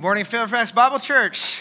Good morning, Fairfax Bible Church.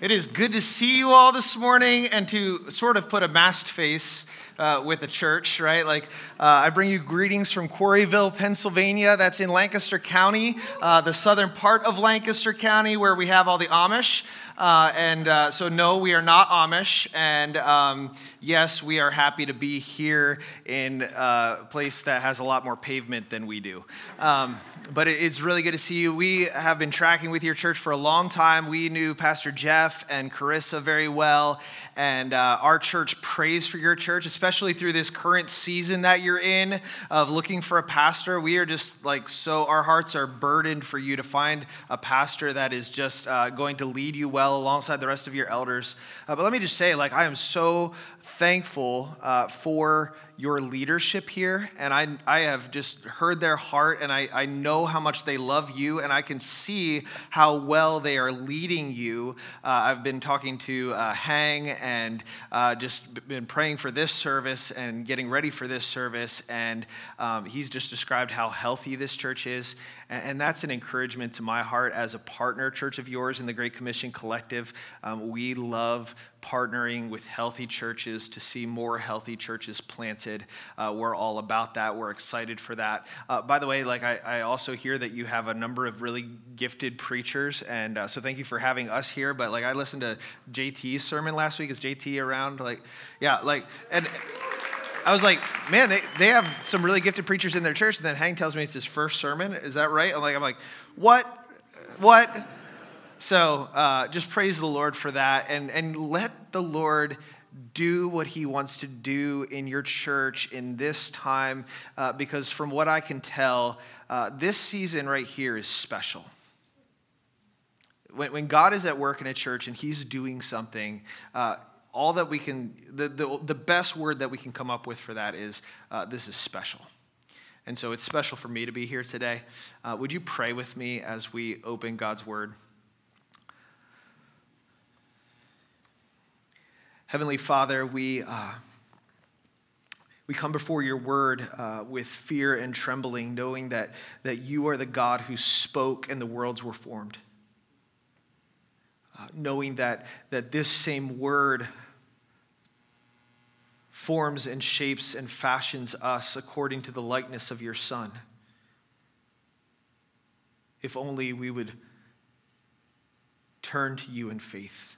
It is good to see you all this morning and to sort of put a masked face uh, with the church, right? Like, uh, I bring you greetings from Quarryville, Pennsylvania. That's in Lancaster County, uh, the southern part of Lancaster County, where we have all the Amish. Uh, and uh, so, no, we are not Amish. And um, yes, we are happy to be here in a place that has a lot more pavement than we do. Um, but it's really good to see you. We have been tracking with your church for a long time. We knew Pastor Jeff and Carissa very well. And uh, our church prays for your church, especially through this current season that you're in of looking for a pastor. We are just like so, our hearts are burdened for you to find a pastor that is just uh, going to lead you well alongside the rest of your elders. Uh, but let me just say, like, I am so thankful uh, for your leadership here. And I, I have just heard their heart, and I, I know how much they love you, and I can see how well they are leading you. Uh, I've been talking to uh, Hang and uh, just been praying for this service and getting ready for this service. And um, he's just described how healthy this church is. And, that's an encouragement to my heart as a partner church of yours in the Great Commission Collective. Um, we love partnering with healthy churches to see more healthy churches planted. Uh, we're all about that. We're excited for that. Uh, by the way, like I, I, also hear that you have a number of really gifted preachers, and uh, so thank you for having us here. But like I listened to JT's sermon last week. Is JT around? Like, yeah, like and. I was like, man, they, they have some really gifted preachers in their church. And then Hang tells me it's his first sermon. Is that right? I'm like, I'm like, what? What? So uh, just praise the Lord for that and, and let the Lord do what he wants to do in your church in this time uh, because from what I can tell, uh, this season right here is special. When, when God is at work in a church and he's doing something, uh, all that we can, the, the, the best word that we can come up with for that is uh, this is special. And so it's special for me to be here today. Uh, would you pray with me as we open God's word? Heavenly Father, we, uh, we come before your word uh, with fear and trembling, knowing that, that you are the God who spoke and the worlds were formed. Uh, knowing that, that this same word forms and shapes and fashions us according to the likeness of your Son. If only we would turn to you in faith.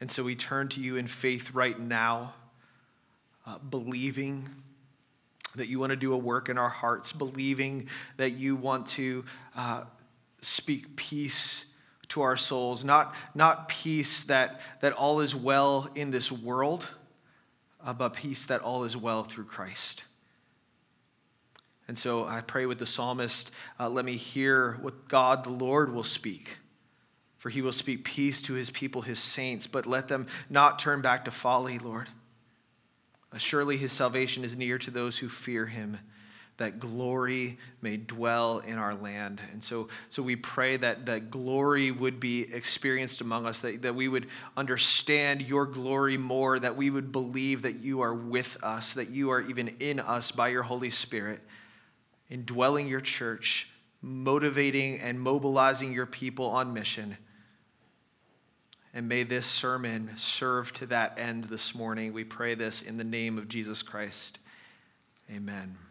And so we turn to you in faith right now, uh, believing that you want to do a work in our hearts, believing that you want to uh, speak peace to our souls, not, not peace that, that all is well in this world, uh, but peace that all is well through Christ. And so I pray with the psalmist, uh, let me hear what God the Lord will speak for he will speak peace to his people, his saints, but let them not turn back to folly, Lord. Surely his salvation is near to those who fear him, that glory may dwell in our land. And so, so we pray that, that glory would be experienced among us, that, that we would understand your glory more, that we would believe that you are with us, that you are even in us by your Holy Spirit, indwelling your church, motivating and mobilizing your people on mission. And may this sermon serve to that end this morning. We pray this in the name of Jesus Christ. Amen.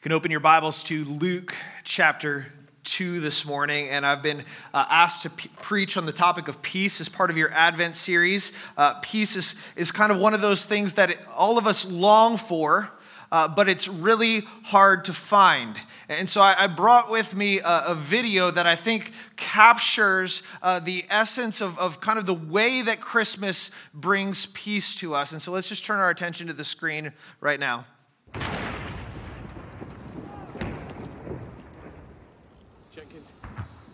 You can open your Bibles to Luke chapter 2 this morning, and I've been uh, asked to p- preach on the topic of peace as part of your Advent series. Uh, peace is, is kind of one of those things that all of us long for uh, but it's really hard to find. And so I, I brought with me a, a, video that I think captures uh, the essence of, of kind of the way that Christmas brings peace to us. And so let's just turn our attention to the screen right now.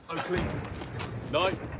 Oakley, Knight.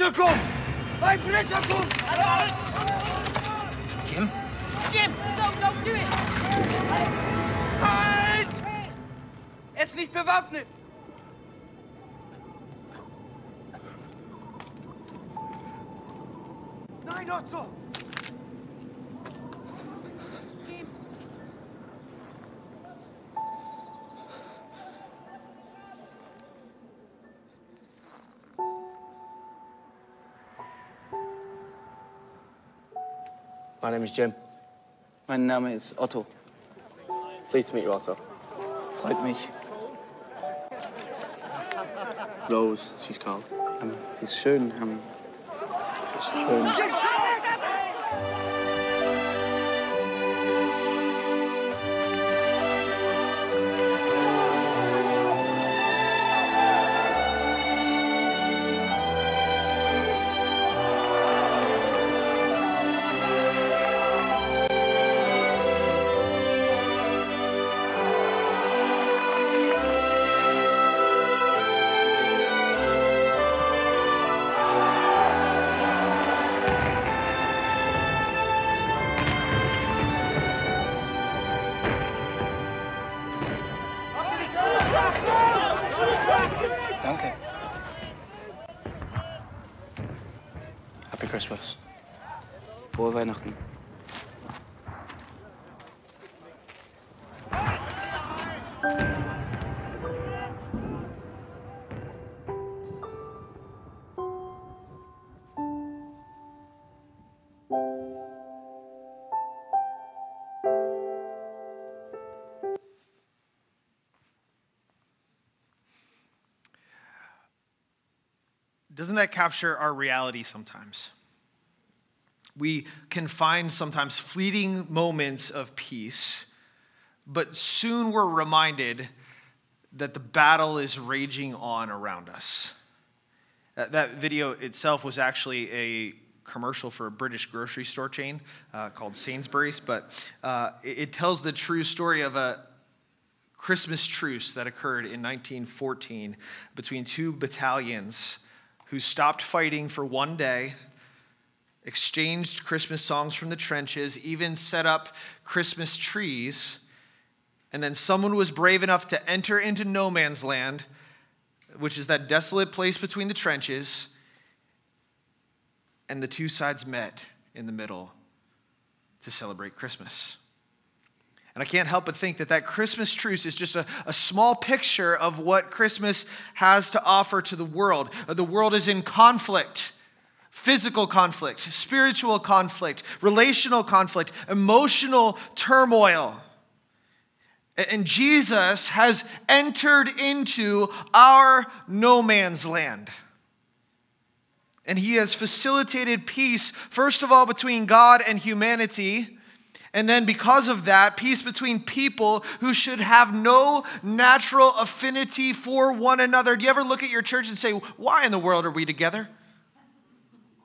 Ein Blitzer kommt! Ein Blitzer kommt! Jim? Jim, don't, don't do it! Halt! Er ist nicht bewaffnet! My name is Jim. Mein Name ist Otto. Pleased to meet you, Otto. Freut mich. Rose, she's called. Um, ähm, sie ist schön. Ähm, um, schön. Doesn't that capture our reality sometimes? We can find sometimes fleeting moments of peace, but soon we're reminded that the battle is raging on around us. That, video itself was actually a commercial for a British grocery store chain uh, called Sainsbury's, but uh, it, it tells the true story of a Christmas truce that occurred in 1914 between two battalions who stopped fighting for one day, exchanged Christmas songs from the trenches, even set up Christmas trees. And then someone was brave enough to enter into no man's land, which is that desolate place between the trenches. And the two sides met in the middle to celebrate Christmas. And I can't help but think that that Christmas truce is just a, a small picture of what Christmas has to offer to the world. The world is in conflict physical conflict, spiritual conflict, relational conflict, emotional turmoil. And Jesus has entered into our no man's land. And he has facilitated peace, first of all, between God and humanity. And then, because of that, peace between people who should have no natural affinity for one another. Do you ever look at your church and say, Why in the world are we together?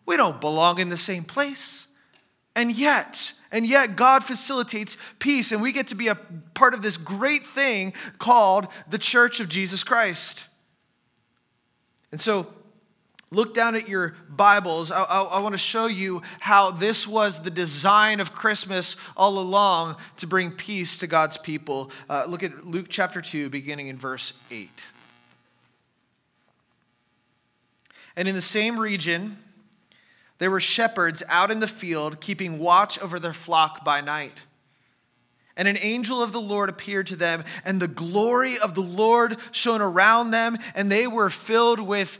We don't belong in the same place. And yet, and yet, God facilitates peace, and we get to be a part of this great thing called the Church of Jesus Christ. And so, look down at your Bibles. I, I, I want to show you how this was the design of Christmas all along to bring peace to God's people. Uh, look at Luke chapter 2, beginning in verse 8. And in the same region, there were shepherds out in the field, keeping watch over their flock by night. And an angel of the Lord appeared to them, and the glory of the Lord shone around them, and they were filled with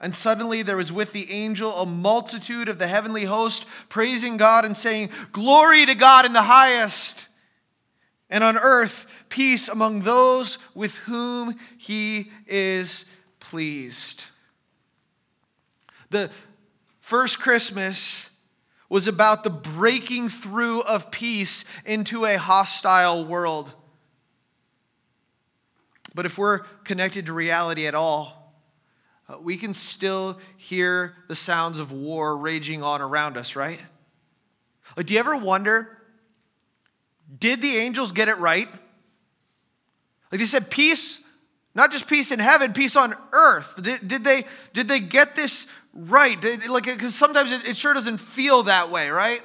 And suddenly there was with the angel a multitude of the heavenly host praising God and saying, Glory to God in the highest, and on earth peace among those with whom he is pleased. The first Christmas was about the breaking through of peace into a hostile world. But if we're connected to reality at all, uh, we can still hear the sounds of war raging on around us, right? Like, do you ever wonder, did the angels get it right? Like they said, peace, not just peace in heaven, peace on earth. Did, did they, did they get this right? Like, because sometimes it, it sure doesn't feel that way, right?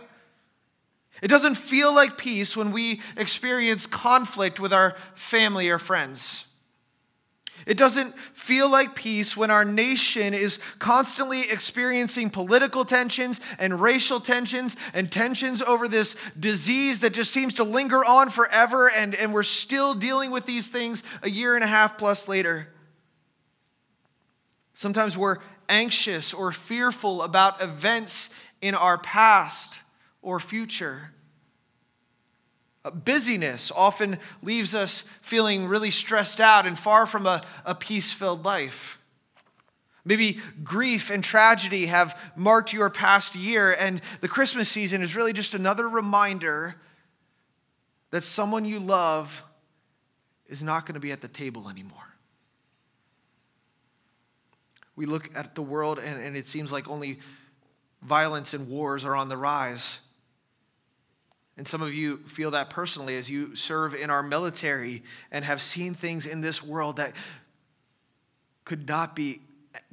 It doesn't feel like peace when we experience conflict with our family or friends. It doesn't feel like peace when our nation is constantly experiencing political tensions and racial tensions and tensions over this disease that just seems to linger on forever, and, and we're still dealing with these things a year and a half plus later. Sometimes we're anxious or fearful about events in our past or future. Uh, busyness often leaves us feeling really stressed out and far from a, a peace filled life. Maybe grief and tragedy have marked your past year, and the Christmas season is really just another reminder that someone you love is not going to be at the table anymore. We look at the world, and, and it seems like only violence and wars are on the rise. And some of you feel that personally as you serve in our military and have seen things in this world that could not be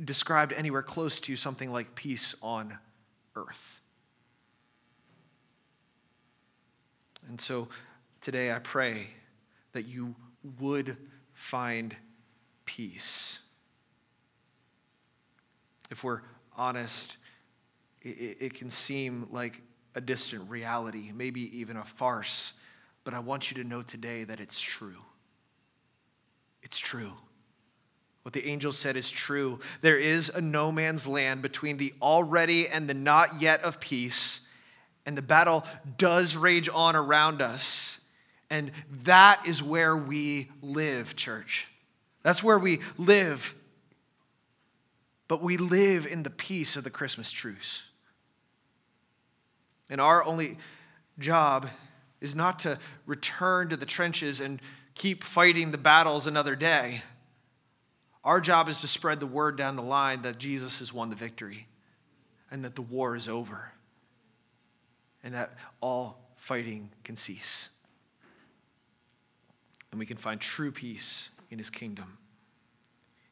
described anywhere close to something like peace on earth. And so today I pray that you would find peace. If we're honest, it, it can seem like a distant reality, maybe even a farce, but I want you to know today that it's true. It's true. What the angel said is true. There is a no man's land between the already and the not yet of peace, and the battle does rage on around us. And that is where we live, church. That's where we live. But we live in the peace of the Christmas truce. And our only job is not to return to the trenches and keep fighting the battles another day. Our job is to spread the word down the line that Jesus has won the victory and that the war is over and that all fighting can cease. And we can find true peace in his kingdom.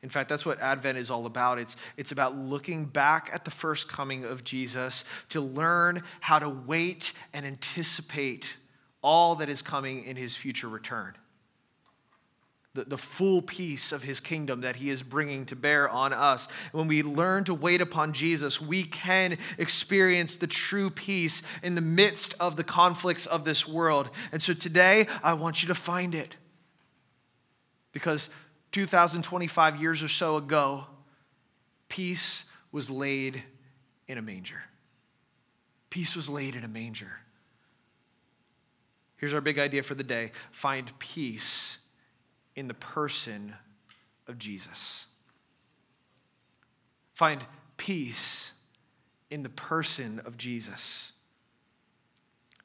In fact, that's what Advent is all about. It's, it's about looking back at the first coming of Jesus to learn how to wait and anticipate all that is coming in his future return. The, the full peace of his kingdom that he is bringing to bear on us. When we learn to wait upon Jesus, we can experience the true peace in the midst of the conflicts of this world. And so today, I want you to find it. Because 2025 years or so ago, peace was laid in a manger. Peace was laid in a manger. Here's our big idea for the day find peace in the person of Jesus. Find peace in the person of Jesus.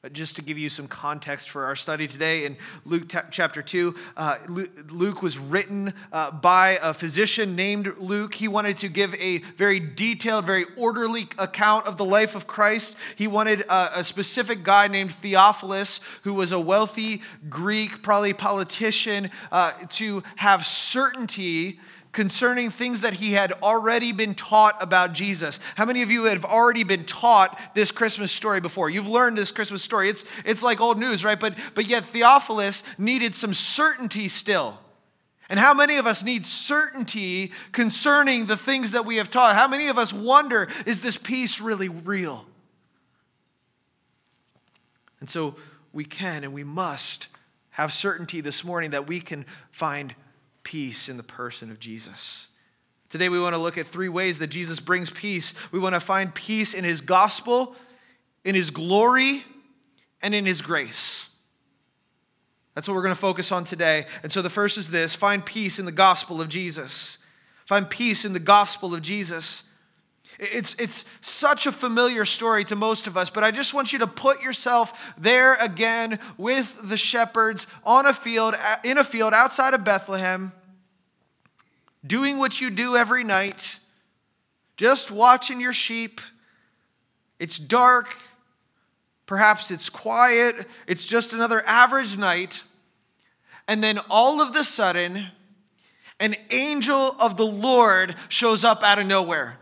Uh, just to give you some context for our study today, in Luke t- chapter 2, uh, Luke was written uh, by a physician named Luke. He wanted to give a very detailed, very orderly account of the life of Christ. He wanted uh, a specific guy named Theophilus, who was a wealthy Greek, probably politician, uh, to have certainty concerning things that he had already been taught about Jesus. How many of you have already been taught this Christmas story before? You've learned this Christmas story. It's, it's like old news, right? But, but yet Theophilus needed some certainty still. And how many of us need certainty concerning the things that we have taught? How many of us wonder, is this peace really real? And so we can and we must have certainty this morning that we can find peace in the person of Jesus. Today, we want to look at three ways that Jesus brings peace. We want to find peace in his gospel, in his glory, and in his grace. That's what we're going to focus on today. And so the first is this find peace in the gospel of Jesus. Find peace in the gospel of Jesus. It's, it's such a familiar story to most of us, but I just want you to put yourself there again with the shepherds on a field, in a field outside of Bethlehem, doing what you do every night, just watching your sheep. It's dark, perhaps it's quiet, it's just another average night. And then all of the sudden, an angel of the Lord shows up out of nowhere.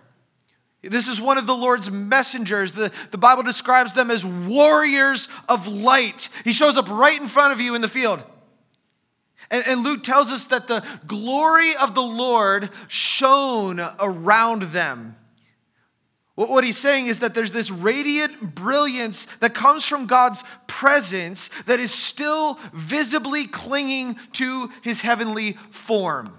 This is one of the Lord's messengers. The, the Bible describes them as warriors of light. He shows up right in front of you in the field. And, and Luke tells us that the glory of the Lord shone around them. What, what he's saying is that there's this radiant brilliance that comes from God's presence that is still visibly clinging to his heavenly form.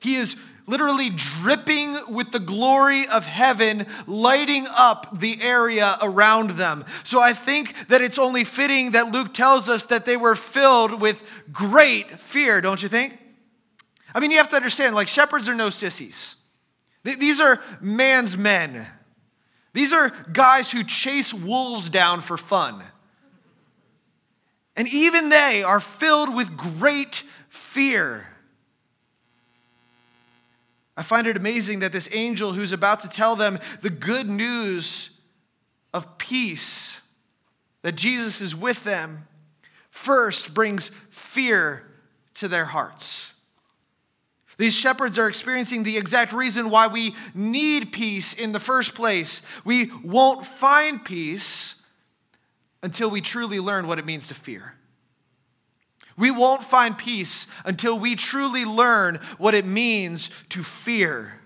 He is literally dripping with the glory of heaven, lighting up the area around them. So I think that it's only fitting that Luke tells us that they were filled with great fear, don't you think? I mean, you have to understand, like, shepherds are no sissies. These are man's men. These are guys who chase wolves down for fun. And even they are filled with great fear. I find it amazing that this angel who's about to tell them the good news of peace, that Jesus is with them, first brings fear to their hearts. These shepherds are experiencing the exact reason why we need peace in the first place. We won't find peace until we truly learn what it means to fear. We won't find peace until we truly learn what it means to fear.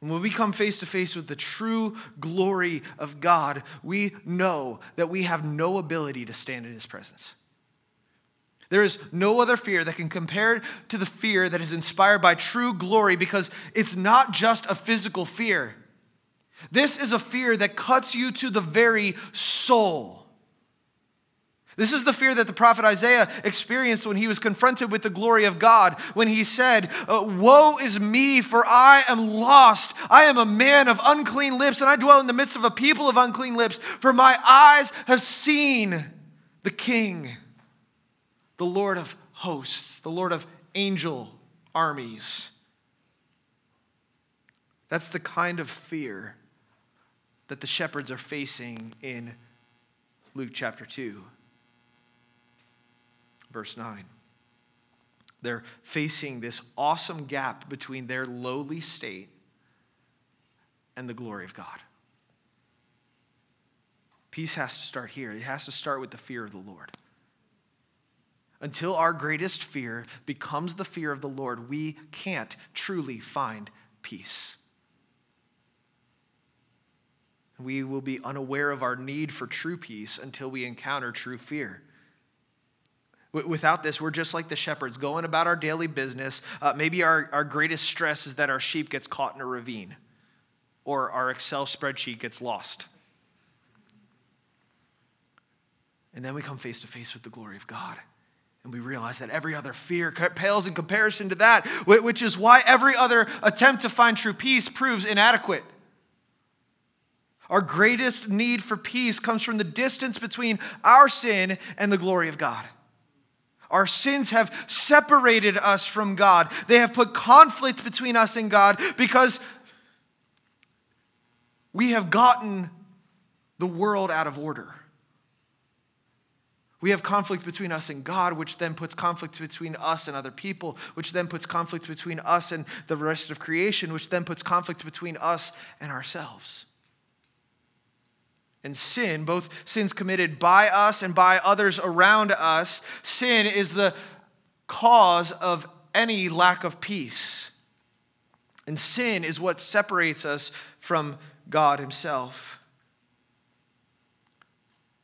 When we come face to face with the true glory of God, we know that we have no ability to stand in His presence. There is no other fear that can compare to the fear that is inspired by true glory because it's not just a physical fear. This is a fear that cuts you to the very soul. This is the fear that the prophet Isaiah experienced when he was confronted with the glory of God, when he said, uh, Woe is me, for I am lost. I am a man of unclean lips, and I dwell in the midst of a people of unclean lips, for my eyes have seen the King, the Lord of hosts, the Lord of angel armies. That's the kind of fear that the shepherds are facing in Luke chapter 2 verse 9. They're facing this awesome gap between their lowly state and the glory of God. Peace has to start here. It has to start with the fear of the Lord. Until our greatest fear becomes the fear of the Lord, we can't truly find peace. We will be unaware of our need for true peace until we encounter true fear. Without this, we're just like the shepherds, going about our daily business. Uh, maybe our, our greatest stress is that our sheep gets caught in a ravine or our Excel spreadsheet gets lost. And then we come face to face with the glory of God. And we realize that every other fear pales in comparison to that, which is why every other attempt to find true peace proves inadequate. Our greatest need for peace comes from the distance between our sin and the glory of God. Our sins have separated us from God. They have put conflict between us and God because we have gotten the world out of order. We have conflict between us and God, which then puts conflict between us and other people, which then puts conflict between us and the rest of creation, which then puts conflict between us and ourselves and sin, both sins committed by us and by others around us, sin is the cause of any lack of peace. And sin is what separates us from God Himself.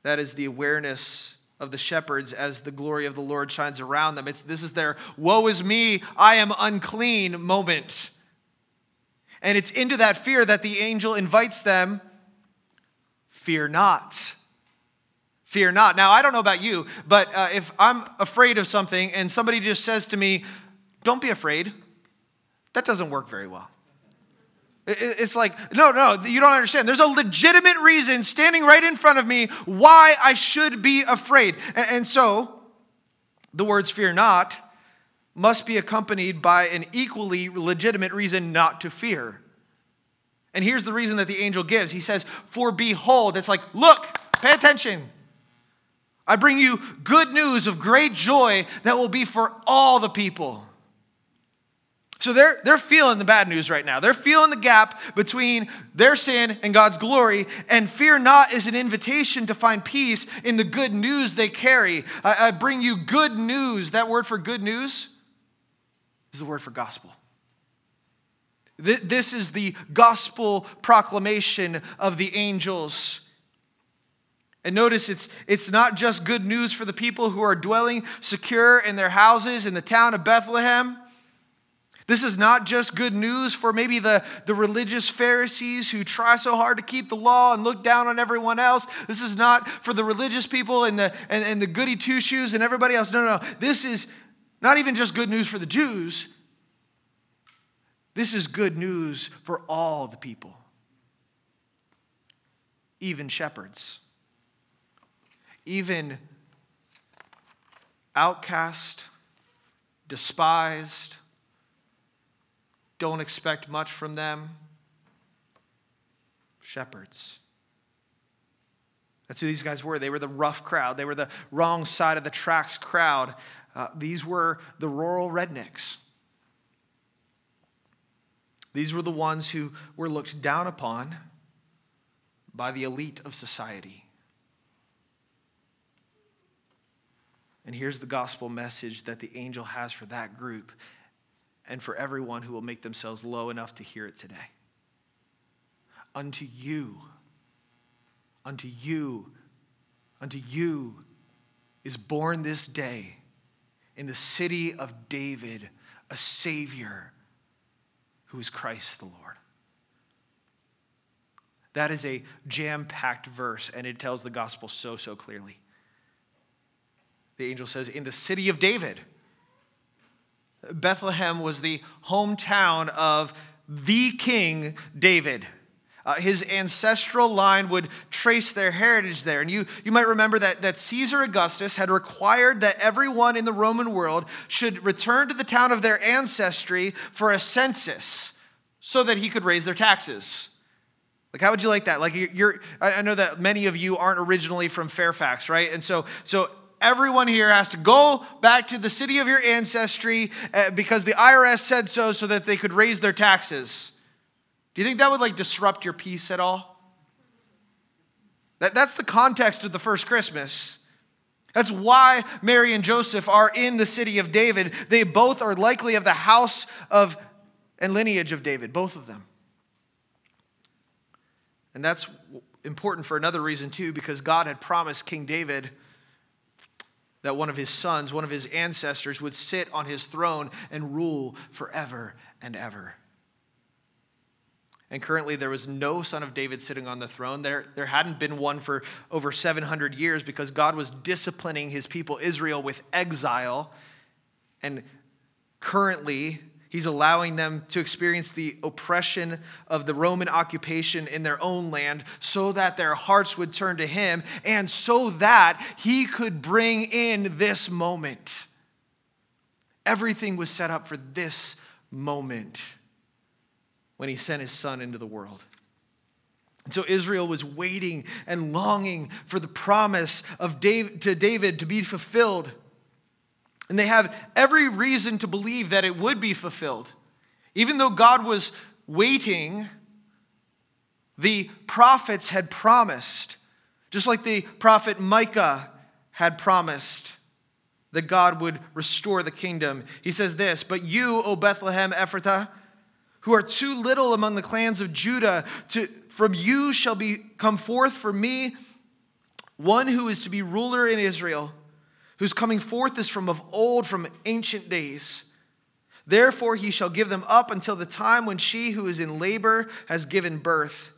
That is the awareness of the shepherds as the glory of the Lord shines around them. It's, this is their woe is me, I am unclean moment. And it's into that fear that the angel invites them fear not. Fear not. Now, I don't know about you, but uh, if I'm afraid of something and somebody just says to me, don't be afraid, That doesn't work very well. It's like, no, no, you don't understand. There's a legitimate reason standing right in front of me why I should be afraid. And so, the words fear not must be accompanied by an equally legitimate reason not to fear. And here's the reason that the angel gives. He says, For behold, it's like, look, pay attention. I bring you good news of great joy that will be for all the people. So they're, they're feeling the bad news right now. They're feeling the gap between their sin and God's glory. And fear not is an invitation to find peace in the good news they carry. I, I bring you good news. That word for good news is the word for gospel. This is the gospel proclamation of the angels. And notice it's, it's not just good news for the people who are dwelling secure in their houses in the town of Bethlehem. This is not just good news for maybe the, the religious Pharisees who try so hard to keep the law and look down on everyone else. This is not for the religious people and the, and, and the goody two shoes and everybody else. No, no, no. This is not even just good news for the Jews. This is good news for all the people, even shepherds, even outcast, despised, don't expect much from them. Shepherds. That's who these guys were. They were the rough crowd, they were the wrong side of the tracks crowd. Uh, these were the rural rednecks. These were the ones who were looked down upon by the elite of society. And here's the gospel message that the angel has for that group and for everyone who will make themselves low enough to hear it today. Unto you, unto you, unto you is born this day in the city of David a Savior who is Christ the Lord. That is a jam packed verse, and it tells the gospel so, so clearly. The angel says, In the city of David, Bethlehem was the hometown of the king David. Uh, his ancestral line would trace their heritage there. And you, you might remember that, that Caesar Augustus had required that everyone in the Roman world should return to the town of their ancestry for a census so that he could raise their taxes. Like, how would you like that? Like, you're, I know that many of you aren't originally from Fairfax, right? And so, so everyone here has to go back to the city of your ancestry uh, because the IRS said so so that they could raise their taxes. You think that would like disrupt your peace at all? That, that's the context of the first Christmas. That's why Mary and Joseph are in the city of David. They both are likely of the house of and lineage of David, both of them. And that's important for another reason, too, because God had promised King David that one of his sons, one of his ancestors, would sit on his throne and rule forever and ever. And currently, there was no son of David sitting on the throne. There, there hadn't been one for over 700 years because God was disciplining his people, Israel, with exile. And currently, He's allowing them to experience the oppression of the Roman occupation in their own land so that their hearts would turn to Him and so that He could bring in this moment. Everything was set up for this moment when He sent His Son into the world. And so Israel was waiting and longing for the promise of David, to David to be fulfilled. And they have every reason to believe that it would be fulfilled. Even though God was waiting, the prophets had promised, just like the prophet Micah had promised that God would restore the kingdom. He says this But you, O Bethlehem Ephrathah, who are too little among the clans of Judah, to, from you shall be come forth for me one who is to be ruler in Israel whose coming forth is from of old, from ancient days. Therefore, he shall give them up until the time when she who is in labor has given birth.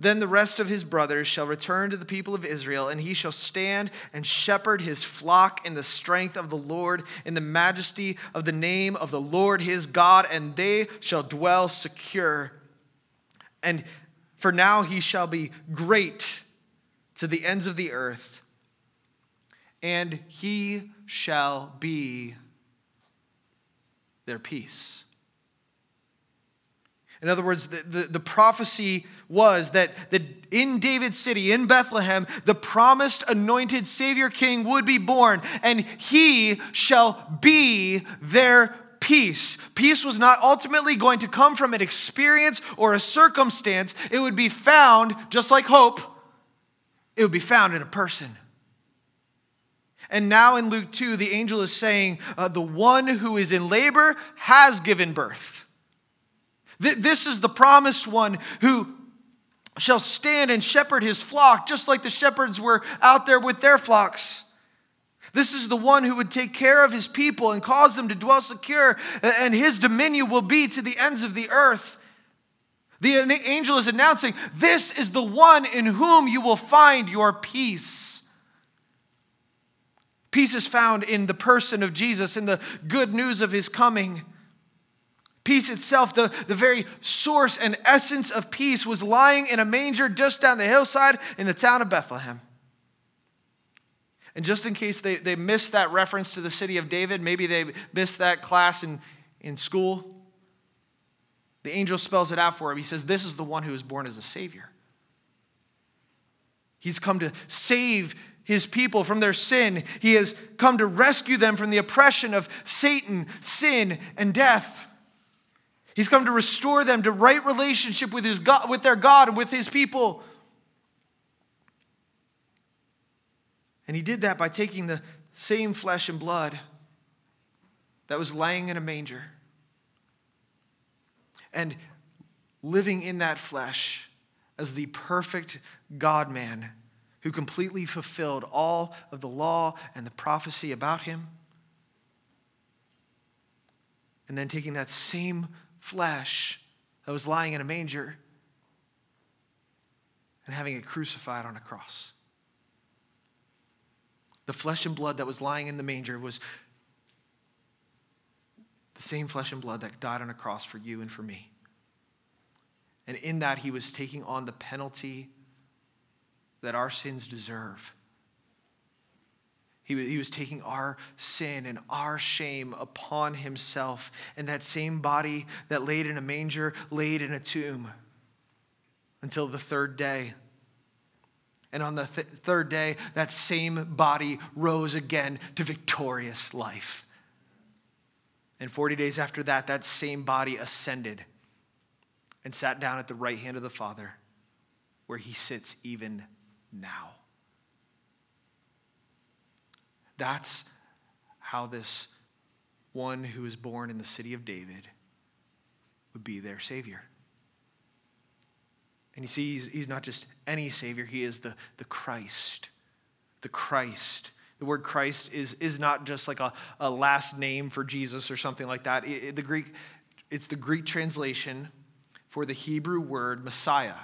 Then the rest of his brothers shall return to the people of Israel, and he shall stand and shepherd his flock in the strength of the Lord, in the majesty of the name of the Lord his God, and they shall dwell secure. And for now he shall be great to the ends of the earth, and he shall be their peace. In other words, the, the, the, prophecy was that, that in David's city, in Bethlehem, the promised anointed Savior King would be born, and he shall be their peace. Peace was not ultimately going to come from an experience or a circumstance, it would be found, just like hope, it would be found in a person. And now in Luke 2, the angel is saying, uh, The one who is in labor has given birth. This is the promised one who shall stand and shepherd his flock, just like the shepherds were out there with their flocks. This is the one who would take care of his people and cause them to dwell secure, and his dominion will be to the ends of the earth. The angel is announcing, This is the one in whom you will find your peace. Peace is found in the person of Jesus, in the good news of his coming. Peace itself, the, the very source and essence of peace, was lying in a manger just down the hillside in the town of Bethlehem. And just in case they, they missed that reference to the city of David, maybe they missed that class in, in school, the angel spells it out for him. He says, This is the one who is born as a Savior. He's come to save his people from their sin. He has come to rescue them from the oppression of Satan, sin, and death. He's come to restore them to right relationship with, his God, with their God and with his people. And he did that by taking the same flesh and blood that was laying in a manger and living in that flesh as the perfect God man who completely fulfilled all of the law and the prophecy about him. And then taking that same flesh that was lying in a manger and having it crucified on a cross. The flesh and blood that was lying in the manger was the same flesh and blood that died on a cross for you and for me. And in that, he was taking on the penalty that our sins deserve he, he was taking our sin and our shame upon himself. And that same body that laid in a manger laid in a tomb until the third day. And on the th- third day, that same body rose again to victorious life. And 40 days after that, that same body ascended and sat down at the right hand of the Father, where he sits even now. That's how this one who is born in the city of David would be their Savior. And you see, he's, he's not just any Savior, he is the, the Christ. The Christ. The word Christ is, is not just like a, a last name for Jesus or something like that. It, it, the Greek, it's the Greek translation for the Hebrew word Messiah.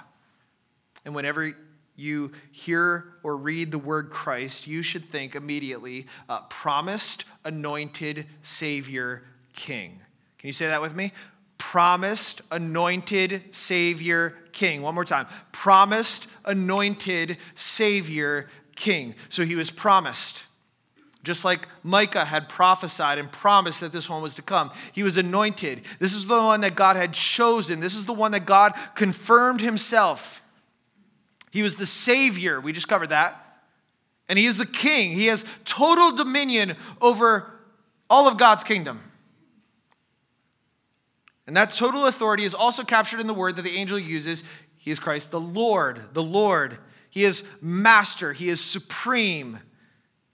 And whenever you hear or read the word Christ, you should think immediately uh, promised, anointed Savior, King. Can you say that with me? Promised, anointed Savior, King. One more time. Promised, anointed Savior, King. So he was promised. Just like Micah had prophesied and promised that this one was to come. He was anointed. This is the one that God had chosen. This is the one that God confirmed himself. He was the Savior. We just covered that. And He is the King. He has total dominion over all of God's kingdom. And that total authority is also captured in the word that the angel uses. He is Christ, the Lord, the Lord. He is master, He is supreme.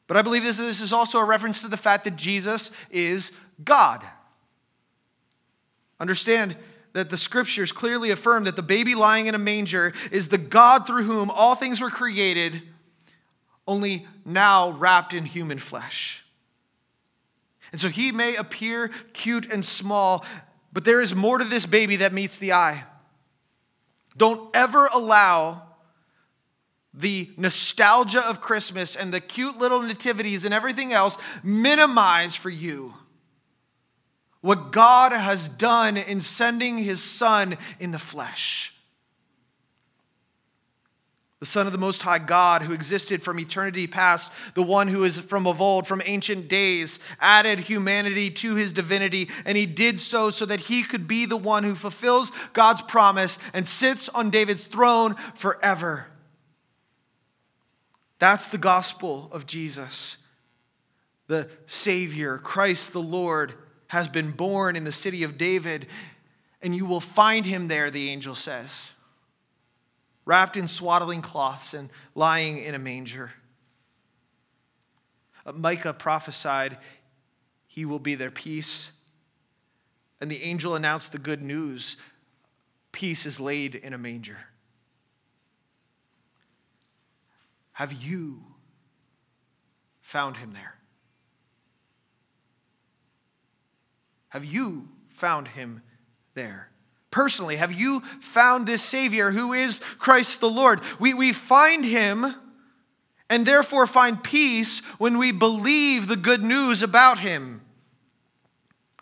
But I believe this, this is also a reference to the fact that Jesus is God. Understand, that the scriptures clearly affirm that the baby lying in a manger is the God through whom all things were created, only now wrapped in human flesh. And so he may appear cute and small, but there is more to this baby that meets the eye. Don't ever allow the nostalgia of Christmas and the cute little nativities and everything else minimize for you what God has done in sending his Son in the flesh. The Son of the Most High God, who existed from eternity past, the one who is from of old, from ancient days, added humanity to his divinity, and he did so so that he could be the one who fulfills God's promise and sits on David's throne forever. That's the gospel of Jesus. The Savior, Christ the Lord, has been born in the city of David, and you will find him there, the angel says, wrapped in swaddling cloths and lying in a manger. Uh, Micah prophesied he will be their peace. And the angel announced the good news peace is laid in a manger. Have you found him there? Have you found him there? Personally, have you found this Savior who is Christ the Lord? We, we find him and therefore find peace when we believe the good news about him.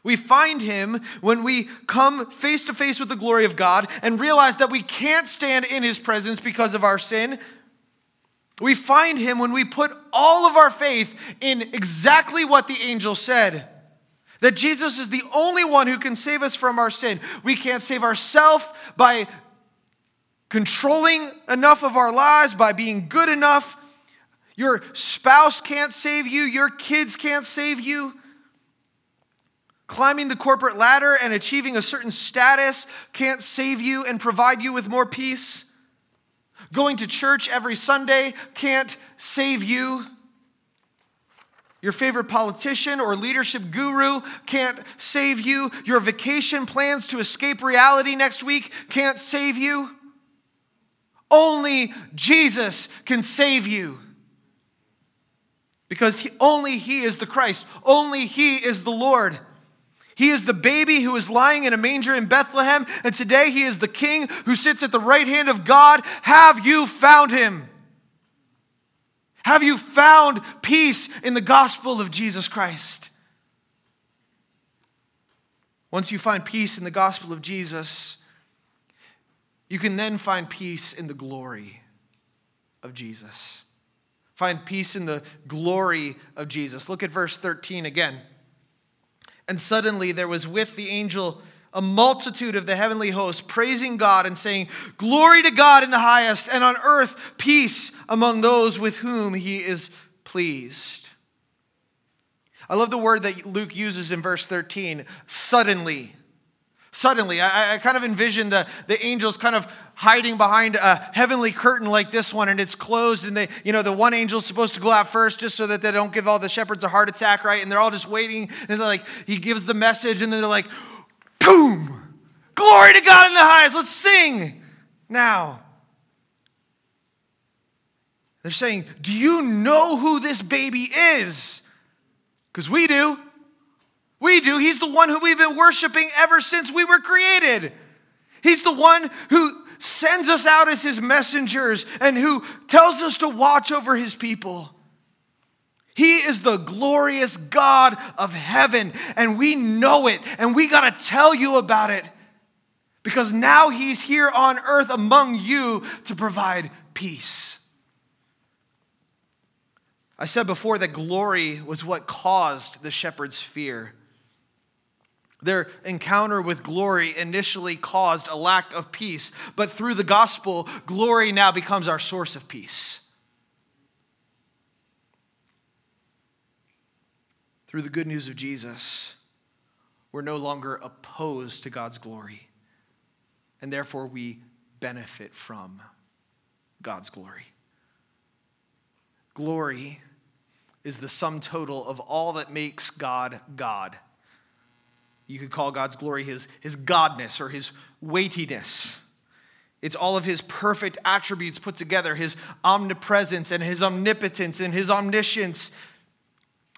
We find him when we come face to face with the glory of God and realize that we can't stand in his presence because of our sin, we find him when we put all of our faith in exactly what the angel said that Jesus is the only one who can save us from our sin. We can't save ourselves by controlling enough of our lives, by being good enough. Your spouse can't save you, your kids can't save you. Climbing the corporate ladder and achieving a certain status can't save you and provide you with more peace. Going to church every Sunday can't save you. Your favorite politician or leadership guru can't save you. Your vacation plans to escape reality next week can't save you. Only Jesus can save you. Because he, only He is the Christ, only He is the Lord. He is the baby who is lying in a manger in Bethlehem, and today he is the king who sits at the right hand of God. Have you found him? Have you found peace in the gospel of Jesus Christ? Once you find peace in the gospel of Jesus, you can then find peace in the glory of Jesus. Find peace in the glory of Jesus. Look at verse 13 again. And suddenly there was with the angel a multitude of the heavenly hosts praising God and saying, Glory to God in the highest, and on earth peace among those with whom he is pleased. I love the word that Luke uses in verse 13 suddenly. Suddenly, I, I kind of envision the, the angels kind of hiding behind a heavenly curtain like this one, and it's closed. And they, you know, the one angel's supposed to go out first just so that they don't give all the shepherds a heart attack, right? And they're all just waiting, and they're like, he gives the message, and then they're like, boom! Glory to God in the highest. Let's sing now. They're saying, Do you know who this baby is? Because we do. We do. He's the one who we've been worshiping ever since we were created. He's the one who sends us out as his messengers and who tells us to watch over his people. He is the glorious God of heaven, and we know it, and we got to tell you about it because now he's here on earth among you to provide peace. I said before that glory was what caused the shepherds' fear. Their encounter with glory initially caused a lack of peace, but through the gospel, glory now becomes our source of peace. Through the good news of Jesus, we're no longer opposed to God's glory, and therefore we benefit from God's glory. Glory is the sum total of all that makes God God. You could call God's glory his, his godness or his weightiness. It's all of his perfect attributes put together his omnipresence and his omnipotence and his omniscience,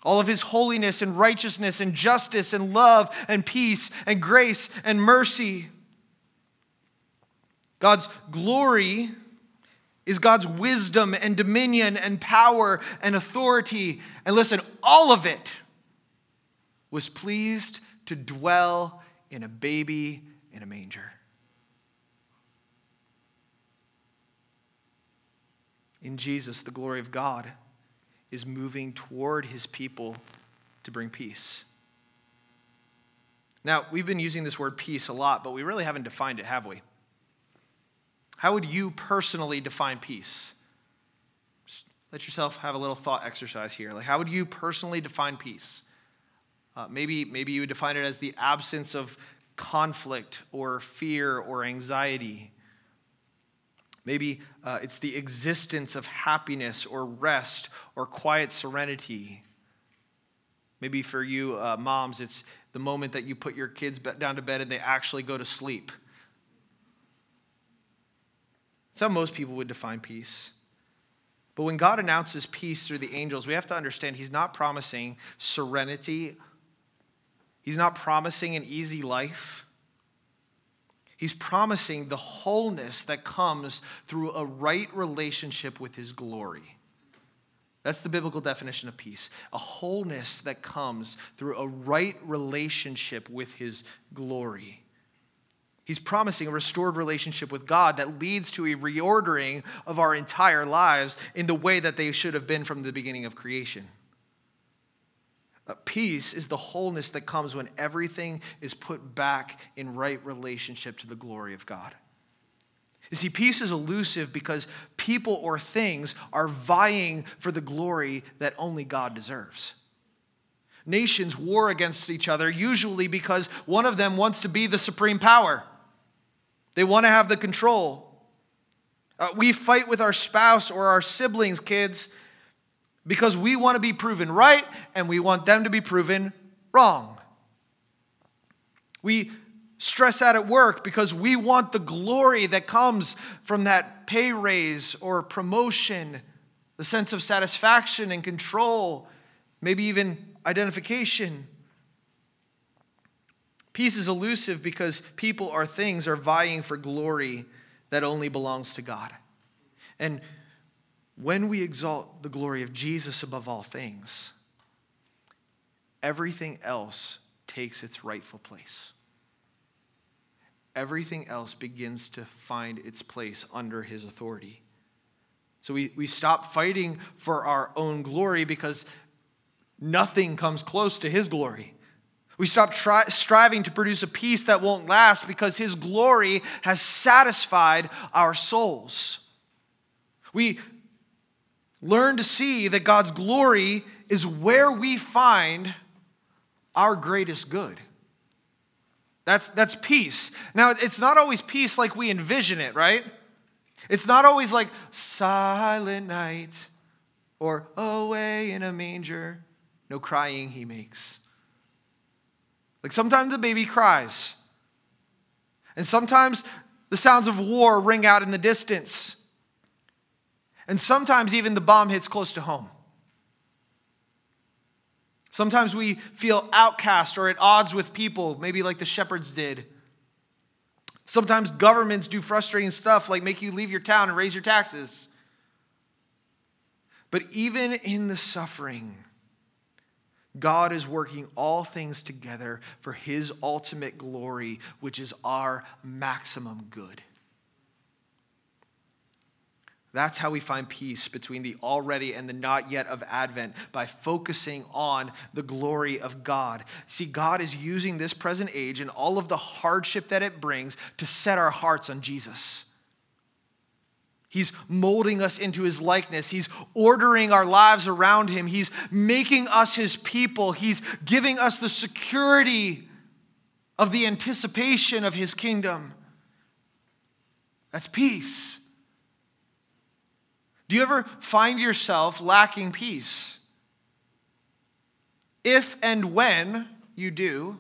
all of his holiness and righteousness and justice and love and peace and grace and mercy. God's glory is God's wisdom and dominion and power and authority. And listen, all of it was pleased to dwell in a baby in a manger. In Jesus, the glory of God is moving toward his people to bring peace. Now, we've been using this word peace a lot, but we really haven't defined it, have we? How would you personally define peace? Just let yourself have a little thought exercise here. Like, how would you personally define peace? Uh, maybe, maybe you would define it as the absence of conflict or fear or anxiety. Maybe uh, it's the existence of happiness or rest or quiet serenity. Maybe for you uh, moms, it's the moment that you put your kids down to bed and they actually go to sleep. That's how most people would define peace. But when God announces peace through the angels, we have to understand He's not promising serenity, He's not promising an easy life. He's promising the wholeness that comes through a right relationship with His glory. That's the biblical definition of peace a wholeness that comes through a right relationship with His glory. He's promising a restored relationship with God that leads to a reordering of our entire lives in the way that they should have been from the beginning of creation. Uh, peace is the wholeness that comes when everything is put back in right relationship to the glory of God. You see, peace is elusive because people or things are vying for the glory that only God deserves. Nations war against each other, usually because one of them wants to be the supreme power. They want to have the control. Uh, we fight with our spouse or our siblings, kids, because we want to be proven right and we want them to be proven wrong. We stress out at work because we want the glory that comes from that pay raise or promotion, the sense of satisfaction and control, maybe even identification. Peace is elusive because people or things are vying for glory that only belongs to God. And when we exalt the glory of Jesus above all things, everything else takes its rightful place. Everything else begins to find its place under his authority. So we, we stop fighting for our own glory because nothing comes close to his glory. We stop try, striving to produce a peace that won't last because his glory has satisfied our souls. We learn to see that God's glory is where we find our greatest good. That's, that's peace. Now, it's not always peace like we envision it, right? It's not always like silent night or away in a manger, no crying he makes. Like sometimes the baby cries, and sometimes the sounds of war ring out in the distance. And sometimes even the bomb hits close to home. Sometimes we feel outcast or at odds with people, maybe like the shepherds did. Sometimes governments do frustrating stuff like make you leave your town and raise your taxes. But even in the suffering, God is working all things together for his ultimate glory, which is our maximum good. That's how we find peace between the already and the not yet of Advent by focusing on the glory of God. See, God is using this present age and all of the hardship that it brings to set our hearts on Jesus. He's molding us into his likeness. He's ordering our lives around him. He's making us his people. He's giving us the security of the anticipation of his kingdom. That's peace. Do you ever find yourself lacking peace? If and when you do,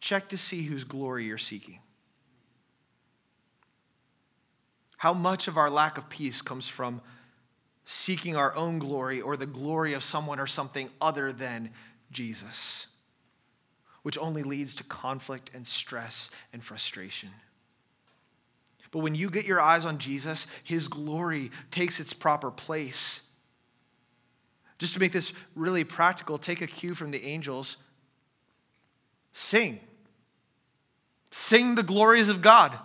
check to see whose glory you're seeking. How much of our lack of peace comes from seeking our own glory or the glory of someone or something other than Jesus, which only leads to conflict and stress and frustration. But when you get your eyes on Jesus, his glory takes its proper place. Just to make this really practical, take a cue from the angels. Sing. Sing the glories of God.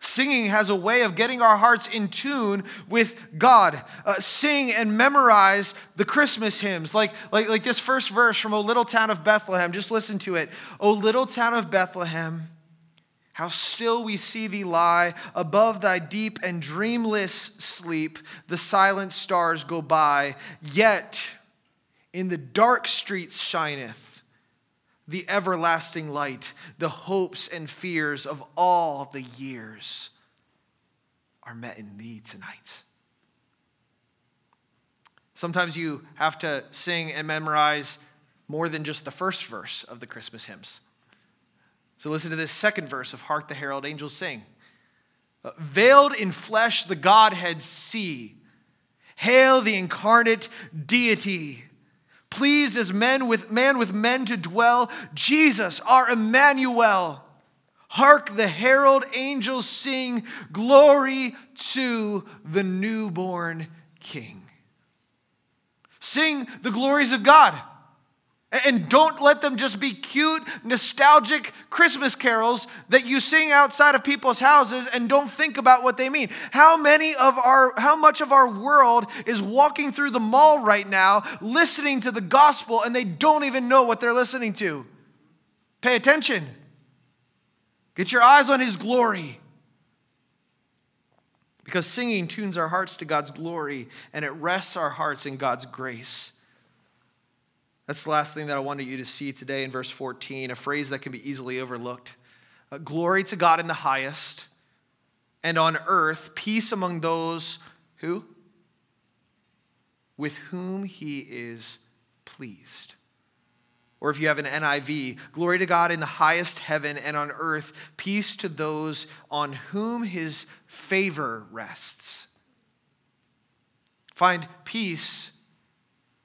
Singing has a way of getting our hearts in tune with God. Uh, sing and memorize the Christmas hymns. Like, like, like this first verse from O Little Town of Bethlehem. Just listen to it. O Little Town of Bethlehem, how still we see thee lie above thy deep and dreamless sleep. The silent stars go by, yet in the dark streets shineth the everlasting light, the hopes and fears of all the years are met in thee tonight. Sometimes you have to sing and memorize more than just the first verse of the Christmas hymns. So listen to this second verse of Hark the Herald Angels Sing. Uh, veiled in flesh, the Godhead see. Hail the incarnate deity pleased as men with man with men to dwell, Jesus, our Emmanuel. Hark the herald angels sing, glory to the newborn King. Sing the glories of God. And don't let them just be cute, nostalgic Christmas carols that you sing outside of people's houses and don't think about what they mean. How many of our how much of our world is walking through the mall right now listening to the gospel and they don't even know what they're listening to? Pay attention. Get your eyes on his glory. Because singing tunes our hearts to God's glory and it rests our hearts in God's grace. That's the last thing that I wanted you to see today in verse 14, a phrase that can be easily overlooked. Uh, Glory to God in the highest, and on earth, peace among those who? With whom he is pleased. Or if you have an NIV, glory to God in the highest heaven and on earth, peace to those on whom his favor rests. Find peace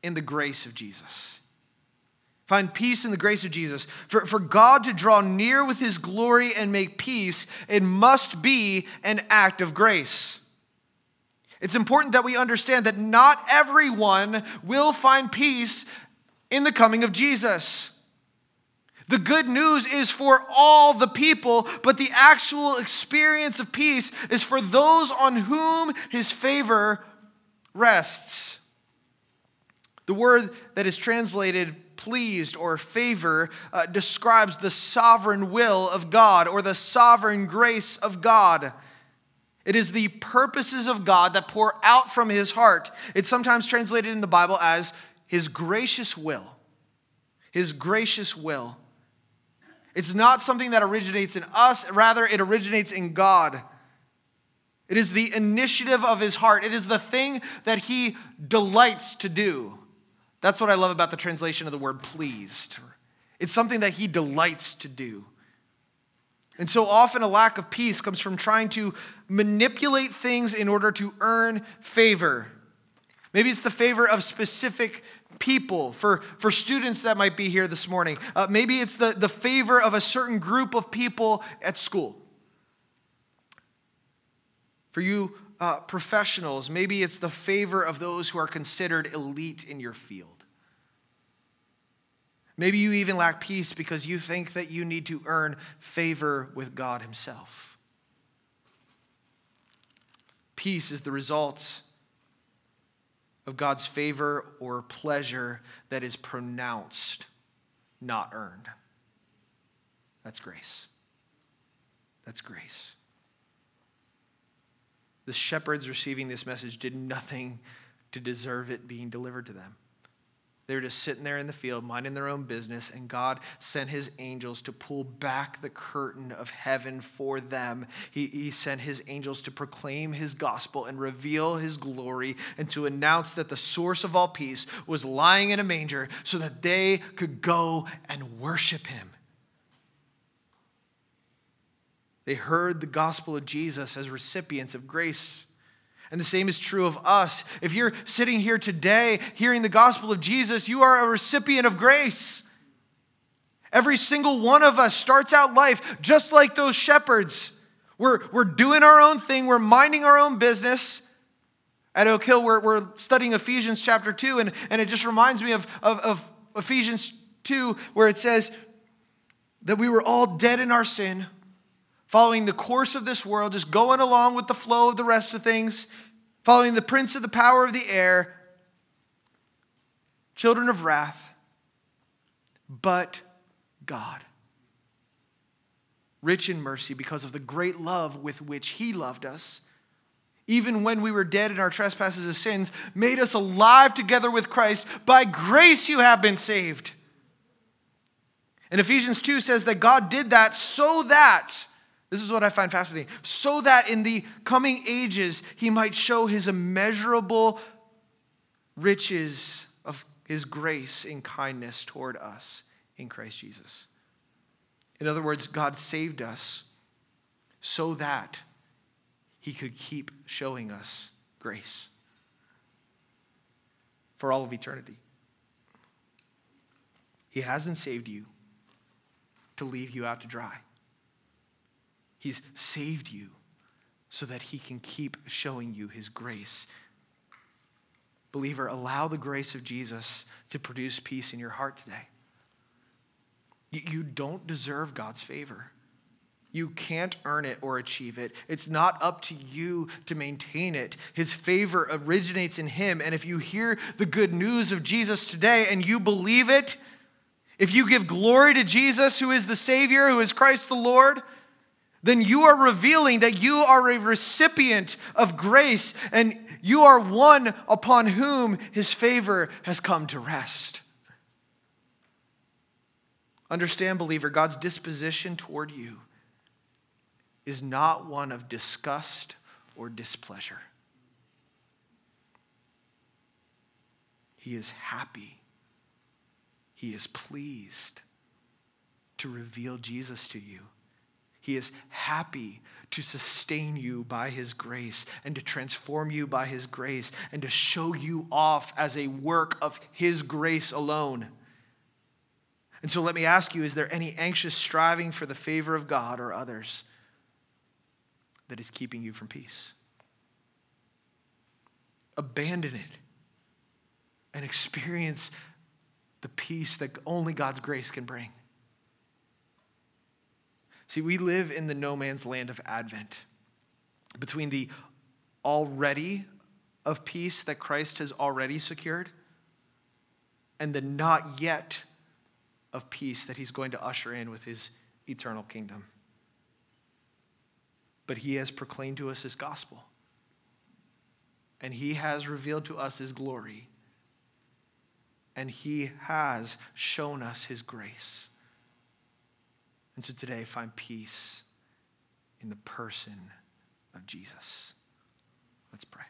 in the grace of Jesus. Find peace in the grace of Jesus. For, for God to draw near with his glory and make peace, it must be an act of grace. It's important that we understand that not everyone will find peace in the coming of Jesus. The good news is for all the people, but the actual experience of peace is for those on whom his favor rests. The word that is translated pleased or favor uh, describes the sovereign will of God or the sovereign grace of God. It is the purposes of God that pour out from his heart. It's sometimes translated in the Bible as his gracious will. His gracious will. It's not something that originates in us, rather, it originates in God. It is the initiative of his heart, it is the thing that he delights to do. That's what I love about the translation of the word pleased. It's something that he delights to do. And so often a lack of peace comes from trying to manipulate things in order to earn favor. Maybe it's the favor of specific people, for, for students that might be here this morning. Uh, maybe it's the, the favor of a certain group of people at school. For you uh, professionals, maybe it's the favor of those who are considered elite in your field. Maybe you even lack peace because you think that you need to earn favor with God Himself. Peace is the result of God's favor or pleasure that is pronounced, not earned. That's grace. That's grace. The shepherds receiving this message did nothing to deserve it being delivered to them. They were just sitting there in the field, minding their own business, and God sent his angels to pull back the curtain of heaven for them. He, he sent his angels to proclaim his gospel and reveal his glory and to announce that the source of all peace was lying in a manger so that they could go and worship him. They heard the gospel of Jesus as recipients of grace and the same is true of us. If you're sitting here today hearing the gospel of Jesus, you are a recipient of grace. Every single one of us starts out life just like those shepherds. we're, we're doing our own thing, we're minding our own business. At Oak Hill, we're, we're studying Ephesians chapter 2, and, and it just reminds me of, of, of Ephesians 2, where it says that we were all dead in our sin, following the course of this world, just going along with the flow of the rest of things, following the prince of the power of the air, children of wrath, but God rich in mercy because of the great love with which he loved us, even when we were dead in our trespasses and sins, made us alive together with Christ. By grace you have been saved. And Ephesians 2 says that God did that so that, this is what I find fascinating, so that in the coming ages he might show his immeasurable riches of his grace and kindness toward us in Christ Jesus. In other words, God saved us so that he could keep showing us grace for all of eternity. He hasn't saved you to leave you out to dry. He's saved you so that he can keep showing you his grace. Believer, allow the grace of Jesus to produce peace in your heart today. You don't deserve God's favor. You can't earn it or achieve it. It's not up to you to maintain it. His favor originates in Him. And if you hear the good news of Jesus today and you believe it, if you give glory to Jesus, who is the Savior, who is Christ the Lord, then you are revealing that you are a recipient of grace and you are one upon whom His favor has come to rest. Understand, believer, God's disposition toward you is not one of disgust or displeasure. He is happy. He is pleased to reveal Jesus to you. He is happy to sustain you by His grace and to transform you by His grace and to show you off as a work of His grace alone. And so let me ask you is there any anxious striving for the favor of God or others that is keeping you from peace? Abandon it and experience the peace that only God's grace can bring. See, we live in the no man's land of Advent between the already of peace that Christ has already secured and the not yet of peace that he's going to usher in with his eternal kingdom. But he has proclaimed to us his gospel, and he has revealed to us his glory, and he has shown us his grace. And so today, find peace in the person of Jesus. Let's pray.